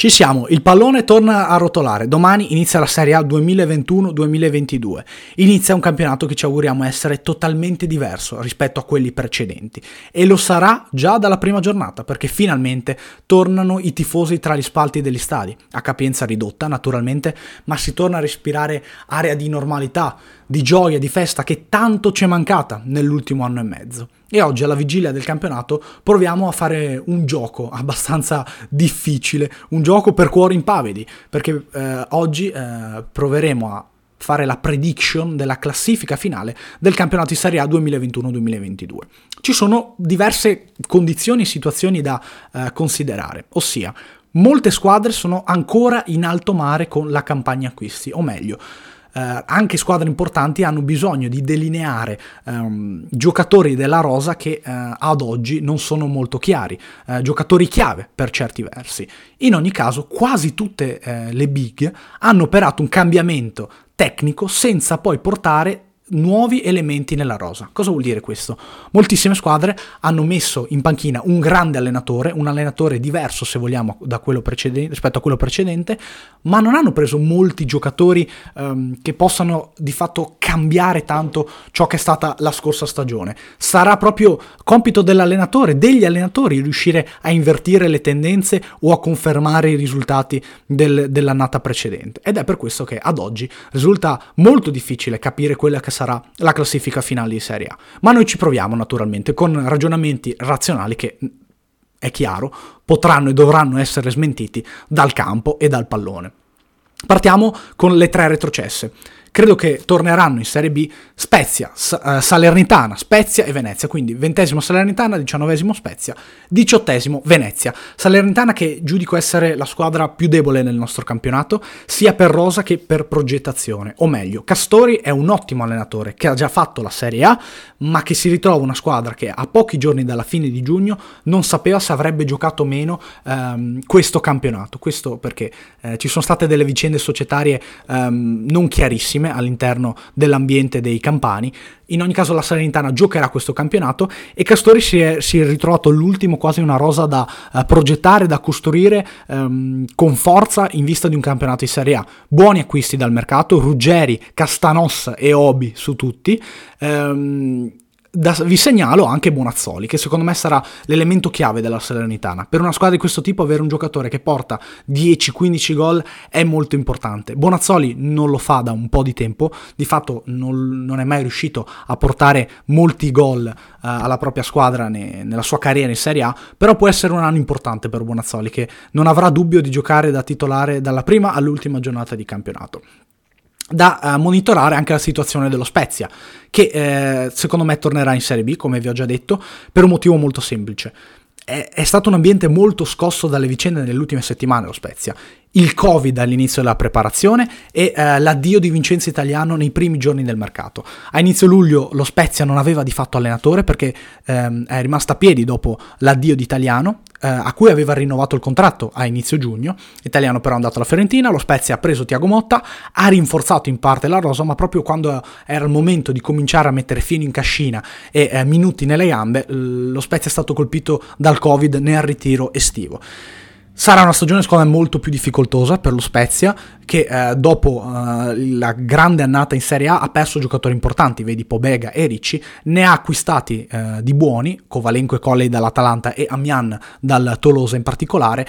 Ci siamo, il pallone torna a rotolare. Domani inizia la Serie A 2021-2022. Inizia un campionato che ci auguriamo essere totalmente diverso rispetto a quelli precedenti. E lo sarà già dalla prima giornata, perché finalmente tornano i tifosi tra gli spalti degli stadi. A capienza ridotta, naturalmente, ma si torna a respirare area di normalità, di gioia, di festa che tanto ci è mancata nell'ultimo anno e mezzo. E oggi, alla vigilia del campionato, proviamo a fare un gioco abbastanza difficile, un gioco per cuori impavidi, perché eh, oggi eh, proveremo a fare la prediction della classifica finale del campionato di Serie A 2021-2022. Ci sono diverse condizioni e situazioni da eh, considerare, ossia molte squadre sono ancora in alto mare con la campagna acquisti, o meglio, eh, anche squadre importanti hanno bisogno di delineare ehm, giocatori della rosa che eh, ad oggi non sono molto chiari, eh, giocatori chiave per certi versi. In ogni caso, quasi tutte eh, le big hanno operato un cambiamento tecnico senza poi portare nuovi elementi nella rosa. Cosa vuol dire questo? Moltissime squadre hanno messo in panchina un grande allenatore, un allenatore diverso se vogliamo rispetto a quello precedente, ma non hanno preso molti giocatori um, che possano di fatto cambiare tanto ciò che è stata la scorsa stagione. Sarà proprio compito dell'allenatore, degli allenatori, riuscire a invertire le tendenze o a confermare i risultati del, dell'annata precedente. Ed è per questo che ad oggi risulta molto difficile capire quella che sarà la classifica finale di Serie A. Ma noi ci proviamo naturalmente con ragionamenti razionali che è chiaro, potranno e dovranno essere smentiti dal campo e dal pallone. Partiamo con le tre retrocesse. Credo che torneranno in Serie B Spezia, uh, Salernitana, Spezia e Venezia, quindi ventesimo Salernitana, diciannovesimo Spezia, diciottesimo Venezia. Salernitana che giudico essere la squadra più debole nel nostro campionato, sia per rosa che per progettazione, o meglio, Castori è un ottimo allenatore che ha già fatto la Serie A, ma che si ritrova una squadra che a pochi giorni dalla fine di giugno non sapeva se avrebbe giocato meno um, questo campionato. Questo perché eh, ci sono state delle vicende societarie um, non chiarissime tantissime all'interno dell'ambiente dei campani. In ogni caso la Salernitana giocherà questo campionato e Castori si è, si è ritrovato l'ultimo quasi una rosa da uh, progettare, da costruire um, con forza in vista di un campionato di Serie A. Buoni acquisti dal mercato, Ruggeri, Castanossa e Obi su tutti. Um, da, vi segnalo anche Bonazzoli, che secondo me sarà l'elemento chiave della Salernitana. Per una squadra di questo tipo avere un giocatore che porta 10-15 gol è molto importante. Bonazzoli non lo fa da un po' di tempo, di fatto non, non è mai riuscito a portare molti gol uh, alla propria squadra ne, nella sua carriera in Serie A, però può essere un anno importante per Bonazzoli, che non avrà dubbio di giocare da titolare dalla prima all'ultima giornata di campionato da uh, monitorare anche la situazione dello Spezia, che eh, secondo me tornerà in Serie B, come vi ho già detto, per un motivo molto semplice. È, è stato un ambiente molto scosso dalle vicende nelle ultime settimane lo Spezia il Covid all'inizio della preparazione e eh, l'addio di Vincenzo Italiano nei primi giorni del mercato. A inizio luglio lo Spezia non aveva di fatto allenatore perché ehm, è rimasta a piedi dopo l'addio di Italiano, eh, a cui aveva rinnovato il contratto a inizio giugno. Italiano però è andato alla Fiorentina, lo Spezia ha preso Tiago Motta, ha rinforzato in parte la rosa, ma proprio quando era il momento di cominciare a mettere fino in cascina e eh, minuti nelle gambe, lo Spezia è stato colpito dal Covid nel ritiro estivo. Sarà una stagione secondo me molto più difficoltosa per lo Spezia che eh, dopo eh, la grande annata in Serie A ha perso giocatori importanti, vedi Pobega e Ricci, ne ha acquistati eh, di buoni, Kovalenko e Colley dall'Atalanta e Amian dal Tolosa in particolare,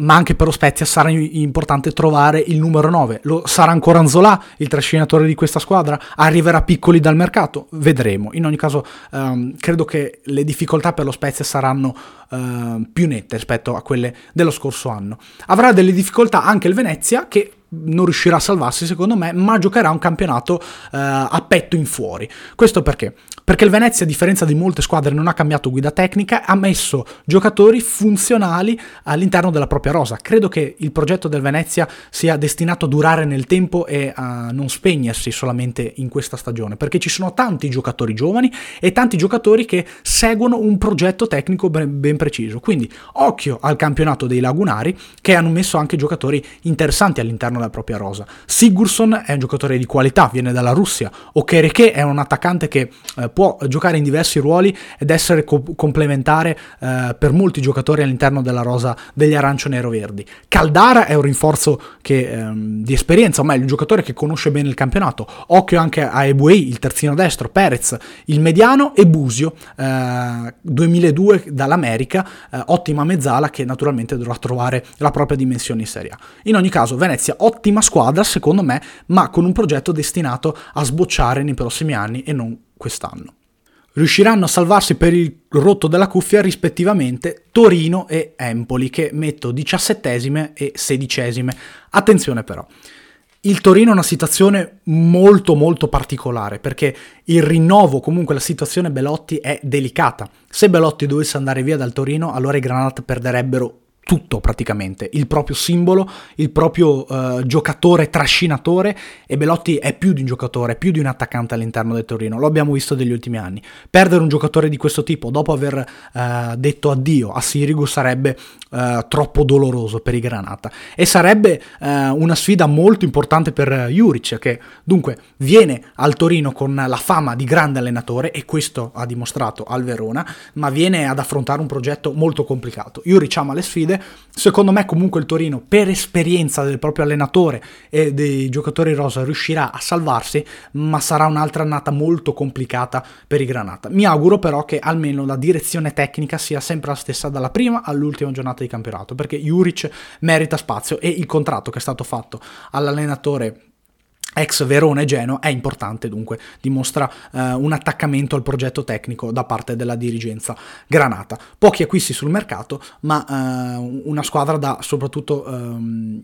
ma anche per lo Spezia sarà importante trovare il numero 9. Lo, sarà ancora Anzola il trascinatore di questa squadra? Arriverà piccoli dal mercato? Vedremo. In ogni caso, ehm, credo che le difficoltà per lo Spezia saranno ehm, più nette rispetto a quelle dello scorso anno. Avrà delle difficoltà anche il Venezia, che non riuscirà a salvarsi secondo me, ma giocherà un campionato eh, a petto in fuori. Questo perché? Perché il Venezia, a differenza di molte squadre, non ha cambiato guida tecnica, ha messo giocatori funzionali all'interno della propria rosa. Credo che il progetto del Venezia sia destinato a durare nel tempo e a non spegnersi solamente in questa stagione, perché ci sono tanti giocatori giovani e tanti giocatori che seguono un progetto tecnico ben, ben preciso. Quindi occhio al campionato dei Lagunari che hanno messo anche giocatori interessanti all'interno della propria rosa. Sigurdsson è un giocatore di qualità, viene dalla Russia. Okereke è un attaccante che eh, può giocare in diversi ruoli ed essere co- complementare eh, per molti giocatori all'interno della rosa degli arancio-nero-verdi. Caldara è un rinforzo che, ehm, di esperienza, o meglio, un giocatore che conosce bene il campionato. Occhio anche a Ebuei, il terzino destro, Perez, il mediano e Busio, eh, 2002 dall'America, eh, ottima mezzala che naturalmente dovrà trovare la propria dimensione in Serie A. In ogni caso, Venezia ottima squadra secondo me, ma con un progetto destinato a sbocciare nei prossimi anni e non quest'anno. Riusciranno a salvarsi per il rotto della cuffia rispettivamente Torino e Empoli che metto diciassettesime e sedicesime. Attenzione però, il Torino è una situazione molto molto particolare perché il rinnovo, comunque la situazione Belotti è delicata. Se Belotti dovesse andare via dal Torino, allora i Granat perderebbero tutto praticamente, il proprio simbolo, il proprio uh, giocatore trascinatore e Belotti è più di un giocatore, più di un attaccante all'interno del Torino, lo abbiamo visto negli ultimi anni. Perdere un giocatore di questo tipo dopo aver uh, detto addio a Sirigu sarebbe uh, troppo doloroso per i Granata e sarebbe una sfida molto importante per Juric che dunque viene al Torino con la fama di grande allenatore e questo ha dimostrato al Verona, ma viene ad affrontare un progetto molto complicato. Juric ama le sfide Secondo me comunque il Torino, per esperienza del proprio allenatore e dei giocatori rosa, riuscirà a salvarsi, ma sarà un'altra annata molto complicata per i Granata. Mi auguro però che almeno la direzione tecnica sia sempre la stessa dalla prima all'ultima giornata di campionato, perché Juric merita spazio e il contratto che è stato fatto all'allenatore ex Verona e Genoa è importante dunque, dimostra eh, un attaccamento al progetto tecnico da parte della dirigenza granata. Pochi acquisti sul mercato, ma eh, una squadra da soprattutto eh,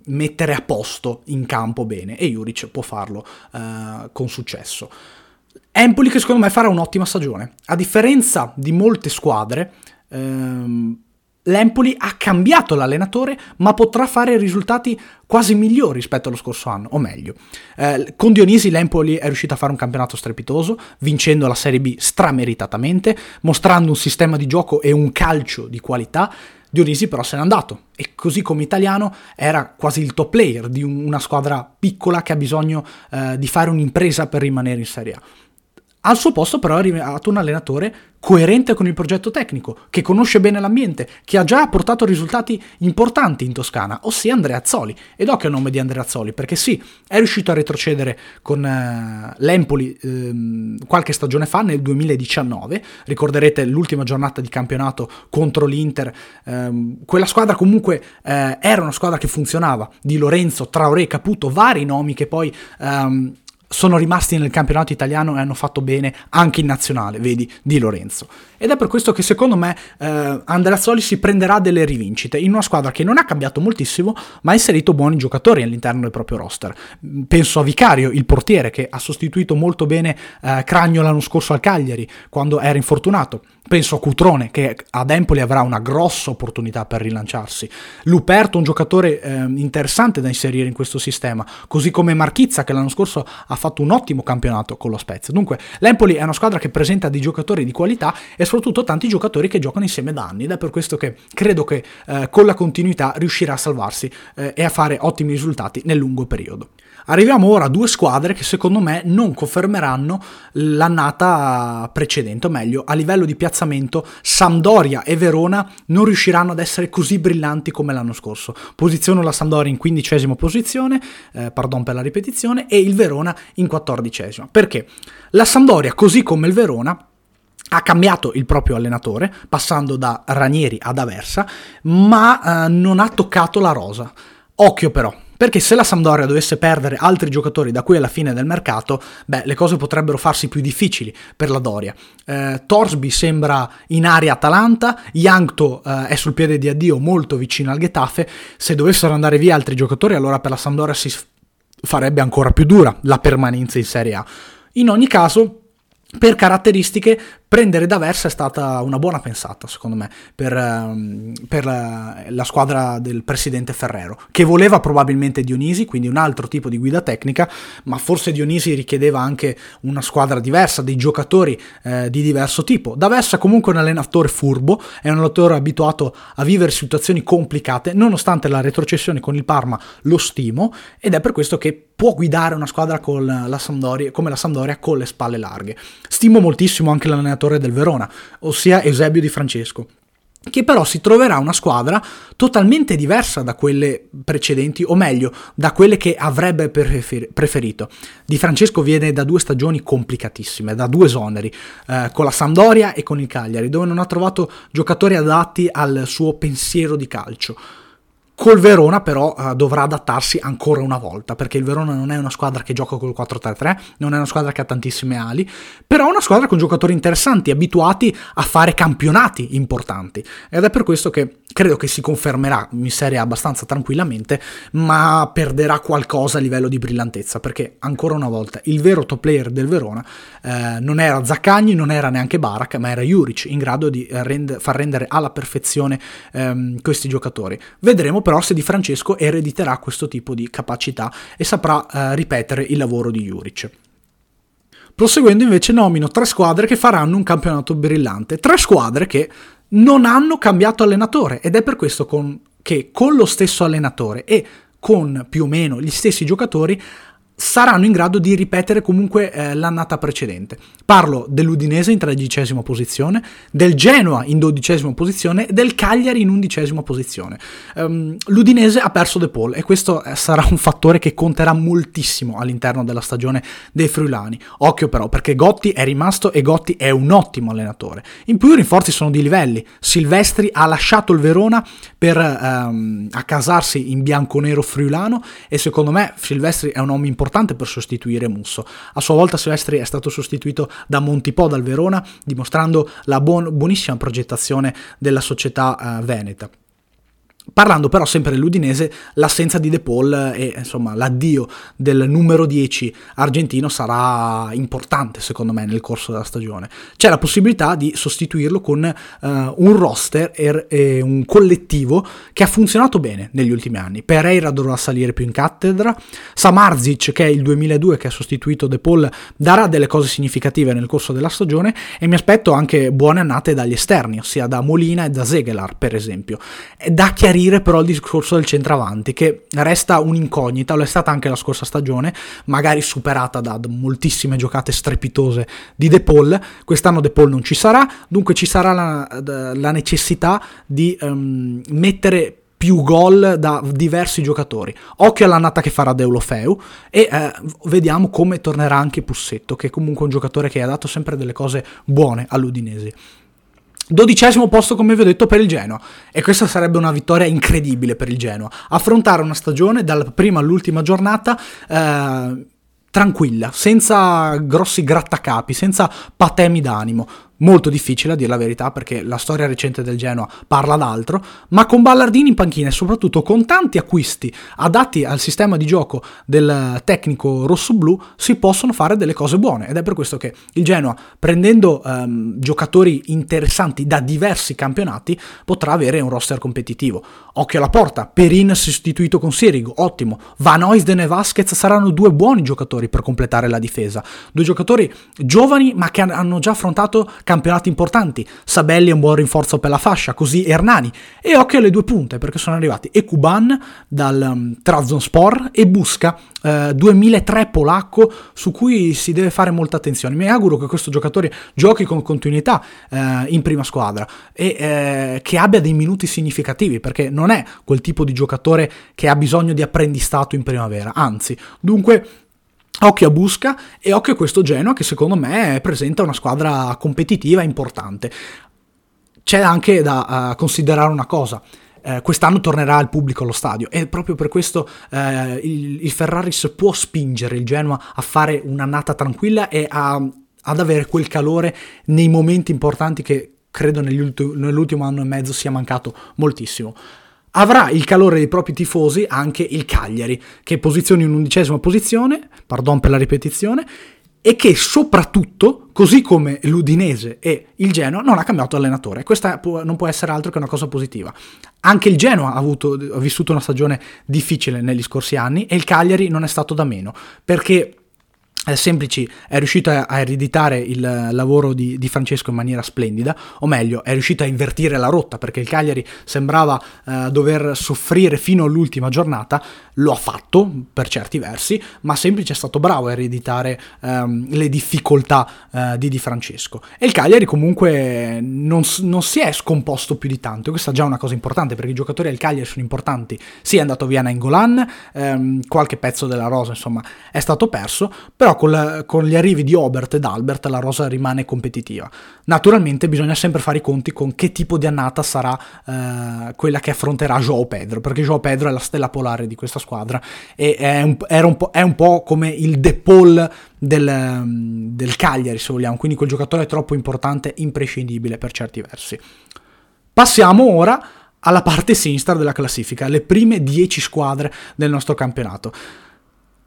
mettere a posto in campo bene e Juric può farlo eh, con successo. Empoli che secondo me farà un'ottima stagione, a differenza di molte squadre ehm, l'Empoli ha cambiato l'allenatore, ma potrà fare risultati quasi migliori rispetto allo scorso anno, o meglio. Eh, con Dionisi l'Empoli è riuscito a fare un campionato strepitoso, vincendo la Serie B strameritatamente, mostrando un sistema di gioco e un calcio di qualità. Dionisi però se n'è andato e così come italiano era quasi il top player di una squadra piccola che ha bisogno eh, di fare un'impresa per rimanere in Serie A. Al suo posto però è arrivato un allenatore coerente con il progetto tecnico, che conosce bene l'ambiente, che ha già portato risultati importanti in Toscana, ossia Andrea Azzoli. Ed occhio al nome di Andrea Azzoli, perché sì, è riuscito a retrocedere con eh, l'Empoli eh, qualche stagione fa, nel 2019. Ricorderete l'ultima giornata di campionato contro l'Inter. Eh, quella squadra comunque eh, era una squadra che funzionava, di Lorenzo, Traoré, Caputo, vari nomi che poi ehm, sono rimasti nel campionato italiano e hanno fatto bene anche in nazionale, vedi, di Lorenzo. Ed è per questo che secondo me eh, Andreazzoli si prenderà delle rivincite in una squadra che non ha cambiato moltissimo, ma ha inserito buoni giocatori all'interno del proprio roster. Penso a Vicario, il portiere, che ha sostituito molto bene eh, Cragno l'anno scorso al Cagliari, quando era infortunato. Penso a Cutrone, che ad Empoli avrà una grossa opportunità per rilanciarsi. Luperto, un giocatore eh, interessante da inserire in questo sistema, così come Marchizza, che l'anno scorso ha fatto un ottimo campionato con lo Spezia. Dunque, l'Empoli è una squadra che presenta dei giocatori di qualità e soprattutto tanti giocatori che giocano insieme da anni ed è per questo che credo che eh, con la continuità riuscirà a salvarsi eh, e a fare ottimi risultati nel lungo periodo. Arriviamo ora a due squadre che secondo me non confermeranno l'annata precedente, o meglio, a livello di piazzamento, Sampdoria e Verona non riusciranno ad essere così brillanti come l'anno scorso. Posiziono la Sampdoria in quindicesima posizione, eh, pardon per la ripetizione, e il Verona in quattordicesima. Perché? La Sampdoria, così come il Verona, ha cambiato il proprio allenatore, passando da Ranieri ad Aversa, ma eh, non ha toccato la rosa. Occhio però, perché se la Sampdoria dovesse perdere altri giocatori da qui alla fine del mercato, beh, le cose potrebbero farsi più difficili per la Doria. Eh, Torsby sembra in area Atalanta, Yankto eh, è sul piede di addio molto vicino al Getafe, se dovessero andare via altri giocatori allora per la Sampdoria si farebbe ancora più dura la permanenza in Serie A. In ogni caso, per caratteristiche prendere D'Aversa è stata una buona pensata, secondo me, per, ehm, per la, la, squadra del presidente Ferrero, che voleva probabilmente Dionisi, quindi un altro tipo di guida tecnica, ma forse Dionisi richiedeva anche una squadra diversa, dei giocatori eh, di diverso tipo. D'Aversa comunque è un allenatore furbo, è un allenatore abituato a vivere situazioni complicate, nonostante la retrocessione con il Parma lo stimo, ed è per questo che può guidare una squadra la come la Sampdoria con le spalle larghe. Stimo moltissimo anche l'allenatore del Verona, ossia Eusebio Di Francesco che però si troverà una squadra totalmente diversa da quelle precedenti, o meglio, da quelle che avrebbe preferito. Di Francesco viene da due stagioni complicatissime, da due esoneri, eh, con la Sampdoria e con il Cagliari, dove non ha trovato giocatori adatti al suo pensiero di calcio. Col Verona però uh, dovrà adattarsi ancora una volta, perché il Verona non è una squadra che gioca col 4-3-3, non è una squadra che ha tantissime ali, però è una squadra con giocatori interessanti, abituati a fare campionati importanti. Ed è per questo che credo che si confermerà in Serie abbastanza tranquillamente, ma perderà qualcosa a livello di brillantezza, perché ancora una volta il vero top player del Verona eh, non era Zaccagni, non era neanche Barak, ma era Juric, in grado di rend- far rendere alla perfezione ehm, questi giocatori. Vedremo però se Di Francesco erediterà questo tipo di capacità e saprà eh, ripetere il lavoro di Juric. Proseguendo invece nomino tre squadre che faranno un campionato brillante, tre squadre che non hanno cambiato allenatore ed è per questo con, che con lo stesso allenatore e con più o meno gli stessi giocatori saranno in grado di ripetere comunque eh, l'annata precedente. Parlo dell'Udinese in tredicesima posizione, del Genoa in dodicesima posizione e del Cagliari in undicesima posizione. Um, L'Udinese ha perso De Paul e questo eh, sarà un fattore che conterà moltissimo all'interno della stagione dei Friulani. Occhio però perché Gotti è rimasto e Gotti è un ottimo allenatore. In più i rinforzi sono di livelli. Silvestri ha lasciato il Verona per um, accasarsi in bianco-nero friulano e secondo me Silvestri è un uomo importante per sostituire Musso. A sua volta Silvestri è stato sostituito da Montipò dal Verona, dimostrando la buon, buonissima progettazione della società uh, veneta. Parlando però sempre dell'Udinese, l'assenza di De Paul e insomma l'addio del numero 10 argentino sarà importante secondo me nel corso della stagione. C'è la possibilità di sostituirlo con uh, un roster e, e, un collettivo che ha funzionato bene negli ultimi anni. Pereira dovrà salire più in cattedra, Samarzic che è il 2002 che ha sostituito De Paul darà delle cose significative nel corso della stagione e mi aspetto anche buone annate dagli esterni, ossia da Molina e da Zegelar per esempio. Da chiarire chiarire però il discorso del centravanti, che resta un'incognita, lo è stata anche la scorsa stagione, magari superata da moltissime giocate strepitose di De Paul. Quest'anno De Paul non ci sarà, dunque ci sarà la, la necessità di um, mettere più gol da diversi giocatori. Occhio all'annata che farà Deulofeu e eh, vediamo come tornerà anche Pussetto, che è comunque un giocatore che ha dato sempre delle cose buone all'Udinese. Dodicesimo posto, come vi ho detto, per il Genoa. E questa sarebbe una vittoria incredibile per il Genoa. Affrontare una stagione dalla prima all'ultima giornata eh, tranquilla, senza grossi grattacapi, senza patemi d'animo molto difficile a dire la verità perché la storia recente del Genoa parla d'altro, ma con Ballardini in panchina e soprattutto con tanti acquisti adatti al sistema di gioco del tecnico rosso-blu si possono fare delle cose buone ed è per questo che il Genoa prendendo um, giocatori interessanti da diversi campionati potrà avere un roster competitivo. Occhio alla porta, Perin sostituito con Sirigo, ottimo. Van Oisden e Vasquez saranno due buoni giocatori per completare la difesa, due giocatori giovani ma che hanno già affrontato campionati importanti. Sabelli è un buon rinforzo per la fascia, così Hernani. E occhio alle due punte, perché sono arrivati Ekuban dal um, Trabzonspor e Busca, eh, 2003 polacco, su cui si deve fare molta attenzione. Mi auguro che questo giocatore giochi con continuità eh, in prima squadra e eh, che abbia dei minuti significativi, perché non è quel tipo di giocatore che ha bisogno di apprendistato in primavera, anzi, dunque Occhio a Busca e occhio a questo Genoa che secondo me presenta una squadra competitiva importante. C'è anche da uh, considerare una cosa. Eh, quest'anno tornerà il pubblico allo stadio e proprio per questo eh, il, il, Ferraris può spingere il Genoa a fare un'annata tranquilla e a, ad avere quel calore nei momenti importanti che credo nell'ultimo anno e mezzo sia mancato moltissimo avrà il calore dei propri tifosi anche il Cagliari, che posiziona in undicesima posizione, pardon per la ripetizione, e che soprattutto, così come l'Udinese e il Genoa, non ha cambiato allenatore. Questa non può essere altro che una cosa positiva. Anche il Genoa ha, avuto, ha vissuto una stagione difficile negli scorsi anni e il Cagliari non è stato da meno, perché Semplici è riuscito a, ereditare il lavoro di, di, Francesco in maniera splendida, o meglio, è riuscito a invertire la rotta perché il Cagliari sembrava uh, dover soffrire fino all'ultima giornata, lo ha fatto per certi versi, ma Semplice è stato bravo a ereditare um, le difficoltà uh, di Di Francesco. E il Cagliari comunque non, non, si è scomposto più di tanto, questa è già una cosa importante perché i giocatori del Cagliari sono importanti, sì è andato via Nangolan, um, qualche pezzo della rosa insomma è stato perso, però però con, la, con, gli arrivi di Obert ed Albert la rosa rimane competitiva. Naturalmente bisogna sempre fare i conti con che tipo di annata sarà eh, quella che affronterà Joao Pedro, perché Joao Pedro è la stella polare di questa squadra e è un, un, po', è un po', come il De Paul del, del Cagliari, se vogliamo, quindi quel giocatore è troppo importante, imprescindibile per certi versi. Passiamo ora alla parte sinistra della classifica, le prime 10 squadre del nostro campionato.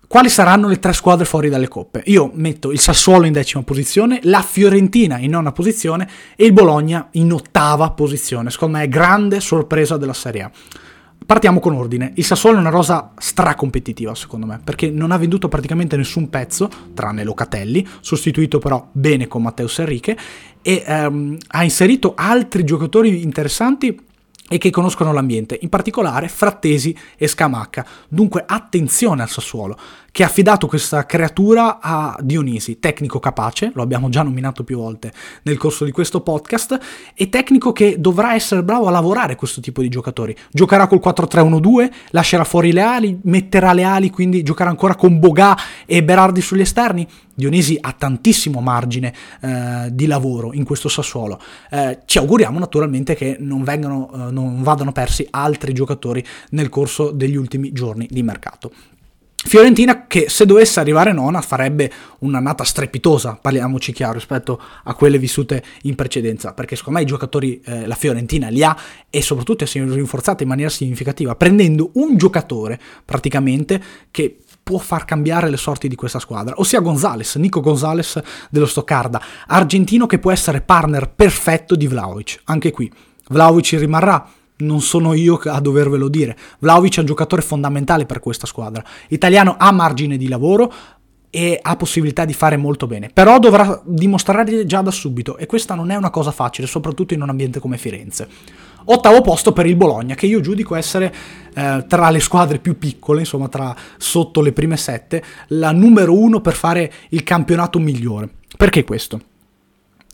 Quali saranno le tre squadre fuori dalle coppe? Io metto il Sassuolo in decima posizione, la Fiorentina in nona posizione e il Bologna in ottava posizione. Secondo me è grande sorpresa della Serie A. Partiamo con ordine. Il Sassuolo è una rosa stracompetitiva, secondo me, perché non ha venduto praticamente nessun pezzo, tranne Locatelli, sostituito però bene con Matteo Serriche, e ehm, ha inserito altri giocatori interessanti e che conoscono l'ambiente, in particolare Frattesi e Scamacca. Dunque attenzione al Sassuolo, che ha affidato questa creatura a Dionisi, tecnico capace, lo abbiamo già nominato più volte nel corso di questo podcast, e tecnico che dovrà essere bravo a lavorare questo tipo di giocatori. Giocherà col 4-3-1-2, lascerà fuori le ali, metterà le ali, quindi giocherà ancora con Bogà e Berardi sugli esterni. Dionisi ha tantissimo margine eh, di lavoro in questo Sassuolo. Eh, ci auguriamo naturalmente che non, vengano, eh, non vadano persi altri giocatori nel corso degli ultimi giorni di mercato. Fiorentina che se dovesse arrivare nona farebbe un'annata strepitosa, parliamoci chiaro, rispetto a quelle vissute in precedenza, perché secondo me i giocatori eh, la Fiorentina li ha e soprattutto si è rinforzata in maniera significativa, prendendo un giocatore praticamente che può far cambiare le sorti di questa squadra, ossia Gonzales, Nico Gonzales dello Stoccarda, argentino che può essere partner perfetto di Vlaovic, anche qui. Vlaovic rimarrà, non sono io a dovervelo dire. Vlaovic è un giocatore fondamentale per questa squadra. Italiano ha margine di lavoro e ha possibilità di fare molto bene, però dovrà dimostrare già da subito e questa non è una cosa facile, soprattutto in un ambiente come Firenze. Ottavo posto per il Bologna, che io giudico essere eh, tra le squadre più piccole, insomma tra sotto le prime sette, la numero uno per fare il campionato migliore. Perché questo?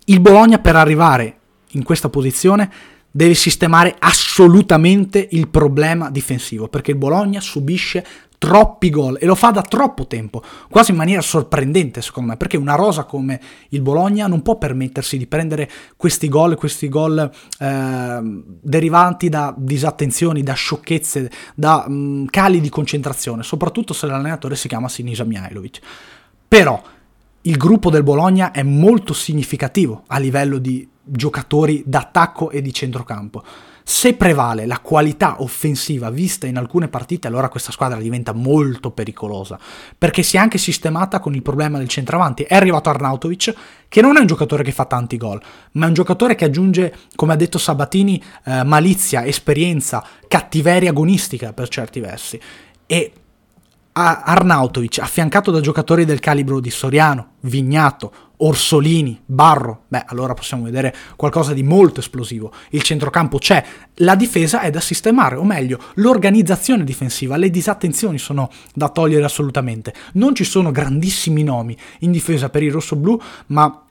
Il Bologna per arrivare in questa posizione deve sistemare assolutamente il problema difensivo, perché il Bologna subisce troppi gol e lo fa da troppo tempo, quasi in maniera sorprendente secondo me, perché una rosa come il Bologna non può permettersi di prendere questi gol, questi gol eh, derivanti da disattenzioni, da sciocchezze, da mh, cali di concentrazione, soprattutto se l'allenatore si chiama Sinisa Mihailovic. Però il gruppo del Bologna è molto significativo a livello di giocatori d'attacco e di centrocampo. Se prevale la qualità offensiva vista in alcune partite, allora questa squadra diventa molto pericolosa, perché si è anche sistemata con il problema del centravanti. È arrivato Arnautovic, che non è un giocatore che fa tanti gol, ma è un giocatore che aggiunge, come ha detto Sabatini, eh, malizia, esperienza, cattiveria agonistica per certi versi. E Arnautovic, affiancato da giocatori del calibro di Soriano, Vignato, Orsolini, Barro, beh, allora possiamo vedere qualcosa di molto esplosivo. Il centrocampo c'è, la difesa è da sistemare, o meglio, l'organizzazione difensiva, le disattenzioni sono da togliere assolutamente. Non ci sono grandissimi nomi in difesa per il rosso-blu, ma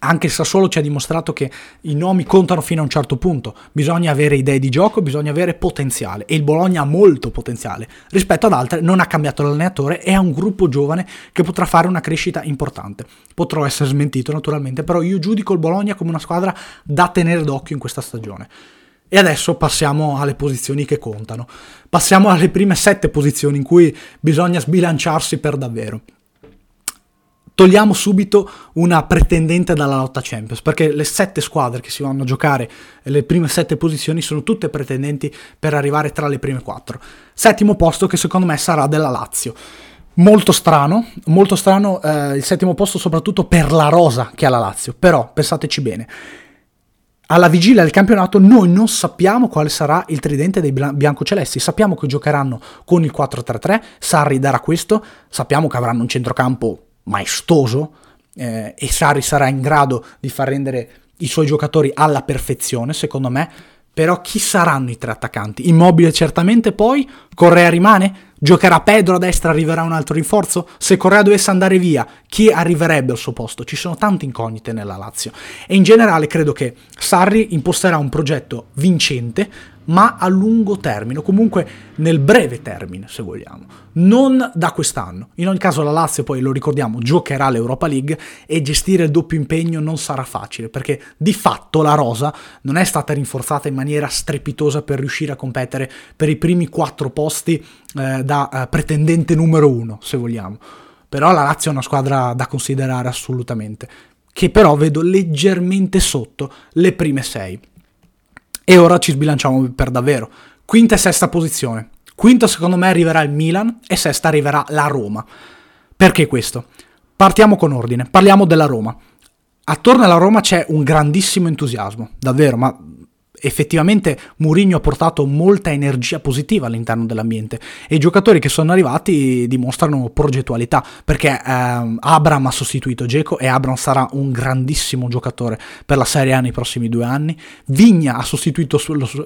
anche il Sassuolo ci ha dimostrato che i nomi contano fino a un certo punto, bisogna avere idee di gioco, bisogna avere potenziale e il Bologna ha molto potenziale rispetto ad altre, non ha cambiato l'allenatore e ha un gruppo giovane che potrà fare una crescita importante. Potrò essere smentito naturalmente, però io giudico il Bologna come una squadra da tenere d'occhio in questa stagione. E adesso passiamo alle posizioni che contano. Passiamo alle prime sette posizioni in cui bisogna sbilanciarsi per davvero togliamo subito una pretendente dalla lotta Champions, perché le sette squadre che si vanno a giocare le prime sette posizioni sono tutte pretendenti per arrivare tra le prime quattro. Settimo posto che secondo me sarà della Lazio. Molto strano, molto strano eh, il settimo posto soprattutto per la rosa che ha la Lazio, però pensateci bene. Alla vigilia del campionato noi non sappiamo quale sarà il tridente dei biancocelesti, sappiamo che giocheranno con il 4-3-3, Sarri darà questo, sappiamo che avranno un centrocampo maestoso eh, e Sarri sarà in grado di far rendere i suoi giocatori alla perfezione, secondo me, però chi saranno i tre attaccanti? Immobile certamente poi, Correa rimane? Giocherà Pedro a destra, arriverà un altro rinforzo? Se Correa dovesse andare via, chi arriverebbe al suo posto? Ci sono tante incognite nella Lazio. E in generale credo che Sarri imposterà un progetto vincente, ma a lungo termine, o comunque nel breve termine, se vogliamo, non da quest'anno. In ogni caso la Lazio poi, lo ricordiamo, giocherà l'Europa League e gestire il doppio impegno non sarà facile, perché di fatto la rosa non è stata rinforzata in maniera strepitosa per riuscire a competere per i primi quattro posti eh, da eh, pretendente numero uno, se vogliamo. Però la Lazio è una squadra da considerare assolutamente, che però vedo leggermente sotto le prime sei. E ora ci sbilanciamo per davvero. Quinta e sesta posizione. Quinto secondo me arriverà il Milan e sesta arriverà la Roma. Perché questo? Partiamo con ordine, parliamo della Roma. Attorno alla Roma c'è un grandissimo entusiasmo, davvero, ma effettivamente Mourinho ha portato molta energia positiva all'interno dell'ambiente e i giocatori che sono arrivati dimostrano progettualità perché eh, Abram ha sostituito Geco e Abram sarà un grandissimo giocatore per la Serie A nei prossimi due anni. Vigna ha sostituito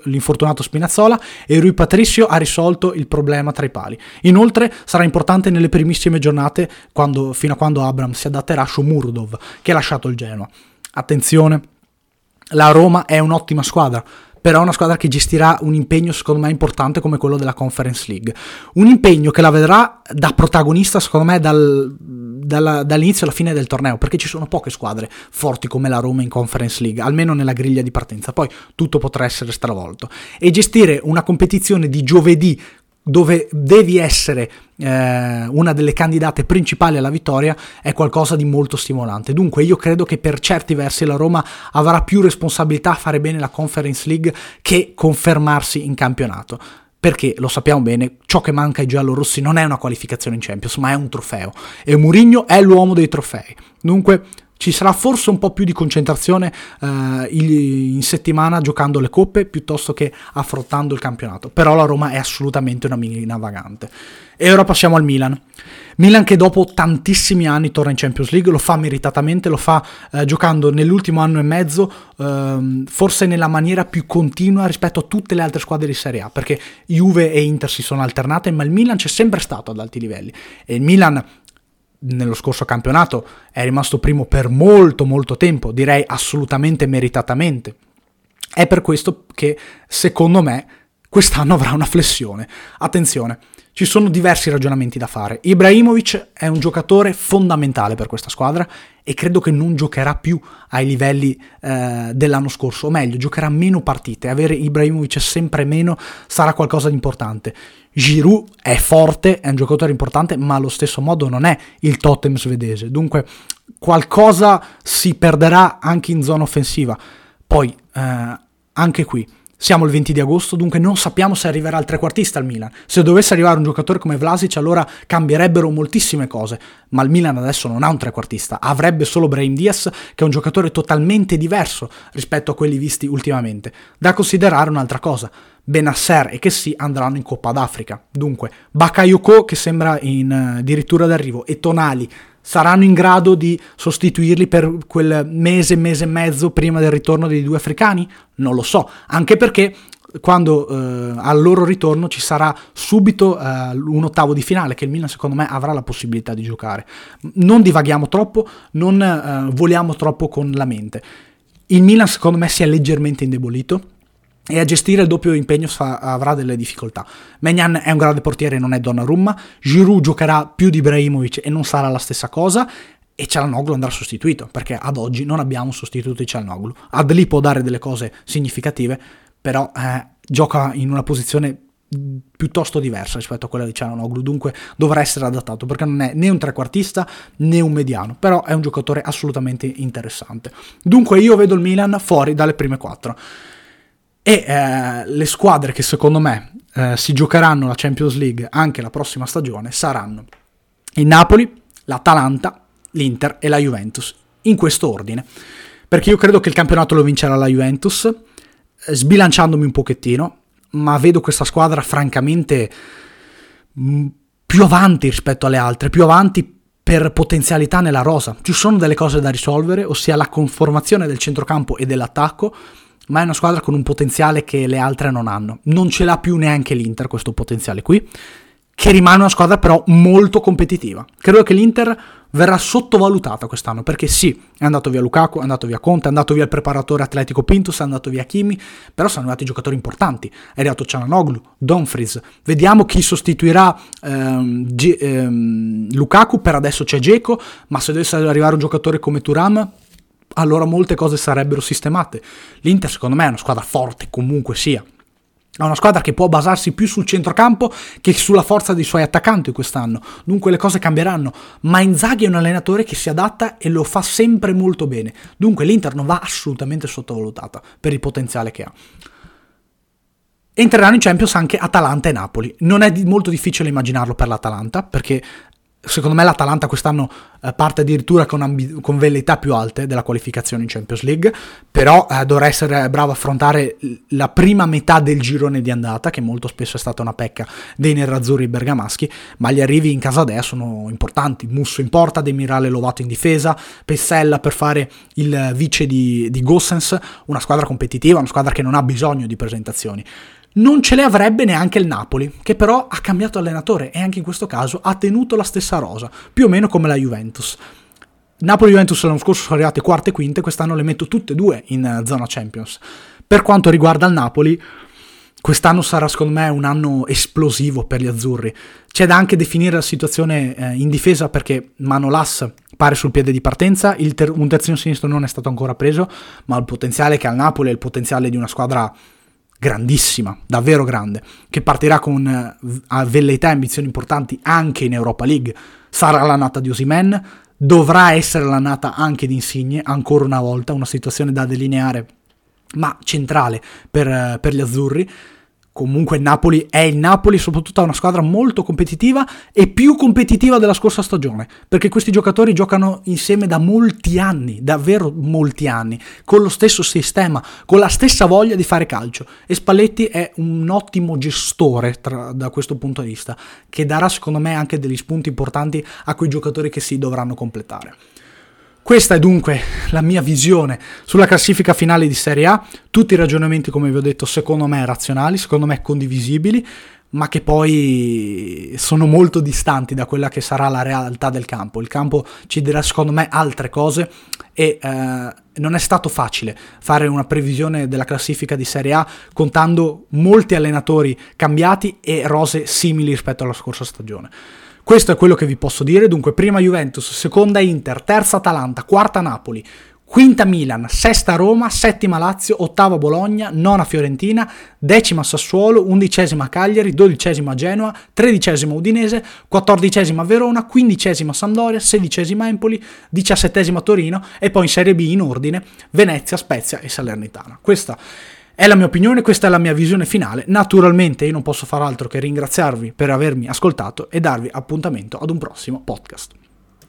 l'infortunato Spinazzola e Rui Patricio ha risolto il problema tra i pali. Inoltre sarà importante nelle primissime giornate quando, fino a quando Abram si adatterà a Shomurdov che ha lasciato il Genoa. Attenzione la Roma è un'ottima squadra, però è una squadra che gestirà un impegno secondo me importante come quello della Conference League. Un impegno che la vedrà da protagonista secondo me dal, dalla, dall'inizio alla fine del torneo, perché ci sono poche squadre forti come la Roma in Conference League, almeno nella griglia di partenza, poi tutto potrà essere stravolto. E gestire una competizione di giovedì dove devi essere eh, una delle candidate principali alla vittoria è qualcosa di molto stimolante. Dunque io credo che per certi versi la Roma avrà più responsabilità a fare bene la Conference League che confermarsi in campionato. Perché lo sappiamo bene, ciò che manca ai giallorossi non è una qualificazione in Champions, ma è un trofeo. E Mourinho è l'uomo dei trofei. Dunque ci sarà forse un po' più di concentrazione eh, in settimana giocando le coppe piuttosto che affrontando il campionato. Però la Roma è assolutamente una mina vagante. E ora passiamo al Milan. Milan che dopo tantissimi anni torna in Champions League, lo fa meritatamente, lo fa eh, giocando nell'ultimo anno e mezzo, ehm, forse nella maniera più continua rispetto a tutte le altre squadre di Serie A, perché Juve e Inter si sono alternate, ma il Milan c'è sempre stato ad alti livelli. E il Milan nello scorso campionato è rimasto primo per molto molto tempo, direi assolutamente meritatamente. È per questo che secondo me quest'anno avrà una flessione. Attenzione, ci sono diversi ragionamenti da fare. Ibrahimovic è un giocatore fondamentale per questa squadra e credo che non giocherà più ai livelli eh, dell'anno scorso, o meglio, giocherà meno partite. Avere Ibrahimovic sempre meno sarà qualcosa di importante. Giroud è forte, è un giocatore importante, ma allo stesso modo non è il totem svedese. Dunque qualcosa si perderà anche in zona offensiva. Poi, eh, anche qui, siamo il 20 di agosto, dunque non sappiamo se arriverà il trequartista al Milan. Se dovesse arrivare un giocatore come Vlasic, allora cambierebbero moltissime cose. Ma il Milan adesso non ha un trequartista, avrebbe solo Brain Diaz, che è un giocatore totalmente diverso rispetto a quelli visti ultimamente. Da considerare un'altra cosa. Benasser e Kessi andranno in Coppa d'Africa. Dunque, Bakayoko che sembra in uh, addirittura d'arrivo e Tonali saranno in grado di sostituirli per quel mese, mese e mezzo prima del ritorno dei due africani? Non lo so, anche perché quando eh, al loro ritorno ci sarà subito eh, un ottavo di finale che il Milan secondo me avrà la possibilità di giocare. Non divaghiamo troppo, non eh, voliamo troppo con la mente. Il Milan secondo me si è leggermente indebolito e a gestire il doppio impegno fa, avrà delle difficoltà. Magnan è un grande portiere, non è Donnarumma, Giroud giocherà più di Ibrahimovic e non sarà la stessa cosa, e Cialanoglu andrà sostituito, perché ad oggi non abbiamo un sostituto di Cialanoglu. Adli può dare delle cose significative, però eh, gioca in una posizione piuttosto diversa rispetto a quella di Cialanoglu, dunque dovrà essere adattato perché non è né un trequartista né un mediano, però è un giocatore assolutamente interessante. Dunque io vedo il Milan fuori dalle prime quattro. E eh, le squadre che secondo me eh, si giocheranno la Champions League anche la prossima stagione saranno il Napoli, l'Atalanta, l'Inter e la Juventus, in questo ordine. Perché io credo che il campionato lo vincerà la Juventus, eh, sbilanciandomi un pochettino, ma vedo questa squadra francamente mm, più avanti rispetto alle altre, più avanti per potenzialità nella rosa. Ci sono delle cose da risolvere, ossia la conformazione del centrocampo e dell'attacco, ma è una squadra con un potenziale che le altre non hanno. Non ce l'ha più neanche l'Inter questo potenziale qui, che rimane una squadra però molto competitiva. Credo che l'Inter verrà sottovalutata quest'anno, perché sì, è andato via Lukaku, è andato via Conte, è andato via il preparatore atletico Pintus, è andato via Kimi, però sono arrivati giocatori importanti. È arrivato Ciananoglu, Donfries. Vediamo chi sostituirà ehm, G- ehm, Lukaku, per adesso c'è Geco, ma se dovesse arrivare un giocatore come Turam, allora molte cose sarebbero sistemate. L'Inter secondo me è una squadra forte comunque sia. È una squadra che può basarsi più sul centrocampo che sulla forza dei suoi attaccanti quest'anno. Dunque le cose cambieranno. Ma Inzaghi è un allenatore che si adatta e lo fa sempre molto bene. Dunque l'Inter non va assolutamente sottovalutata per il potenziale che ha. Entreranno in Champions anche Atalanta e Napoli. Non è molto difficile immaginarlo per l'Atalanta, perché Secondo me l'Atalanta quest'anno eh, parte addirittura con, ambi- con, velleità più alte della qualificazione in Champions League, però eh, dovrà essere bravo a affrontare la prima metà del girone di andata, che molto spesso è stata una pecca dei nerazzurri bergamaschi, ma gli arrivi in casa Dea sono importanti. Musso in porta, Demirale Lovato in difesa, Pessella per fare il vice di, di Gossens, una squadra competitiva, una squadra che non ha bisogno di presentazioni non ce le avrebbe neanche il Napoli, che però ha cambiato allenatore e anche in questo caso ha tenuto la stessa rosa, più o meno come la Juventus. Napoli e Juventus l'anno scorso sono arrivate quarte e quinte, quest'anno le metto tutte e due in eh, zona Champions. Per quanto riguarda il Napoli, quest'anno sarà secondo me un anno esplosivo per gli azzurri. C'è da anche definire la situazione eh, in difesa perché Manolas pare sul piede di partenza, ter- un terzino sinistro non è stato ancora preso, ma il potenziale che ha il Napoli è il potenziale di una squadra grandissima, davvero grande, che partirà con uh, velleità e ambizioni importanti anche in Europa League. Sarà la nata di Osimen, dovrà essere la nata anche di Insigne, ancora una volta, una situazione da delineare, ma centrale per, uh, per gli azzurri comunque il Napoli è il Napoli, soprattutto ha una squadra molto competitiva e più competitiva della scorsa stagione, perché questi giocatori giocano insieme da molti anni, davvero molti anni, con lo stesso sistema, con la stessa voglia di fare calcio. E Spalletti è un ottimo gestore tra, da questo punto di vista, che darà secondo me anche degli spunti importanti a quei giocatori che si dovranno completare. Questa è dunque la mia visione sulla classifica finale di Serie A, tutti i ragionamenti come vi ho detto secondo me razionali, secondo me condivisibili, ma che poi sono molto distanti da quella che sarà la realtà del campo. Il campo ci dirà secondo me altre cose e eh, non è stato facile fare una previsione della classifica di Serie A contando molti allenatori cambiati e rose simili rispetto alla scorsa stagione. Questo è quello che vi posso dire. Dunque, prima Juventus, seconda Inter, terza Atalanta, quarta Napoli, quinta Milan, sesta Roma, settima Lazio, ottava Bologna, nona Fiorentina, decima Sassuolo, undicesima Cagliari, dodicesima Genoa, tredicesima Udinese, quattordicesima Verona, quindicesima Sampdoria, sedicesima Empoli, diciassettesima Torino e poi in Serie B in ordine Venezia, Spezia e Salernitana. Questa è la mia opinione, questa è la mia visione finale. Naturalmente io non posso far altro che ringraziarvi per avermi ascoltato e darvi appuntamento ad un prossimo podcast.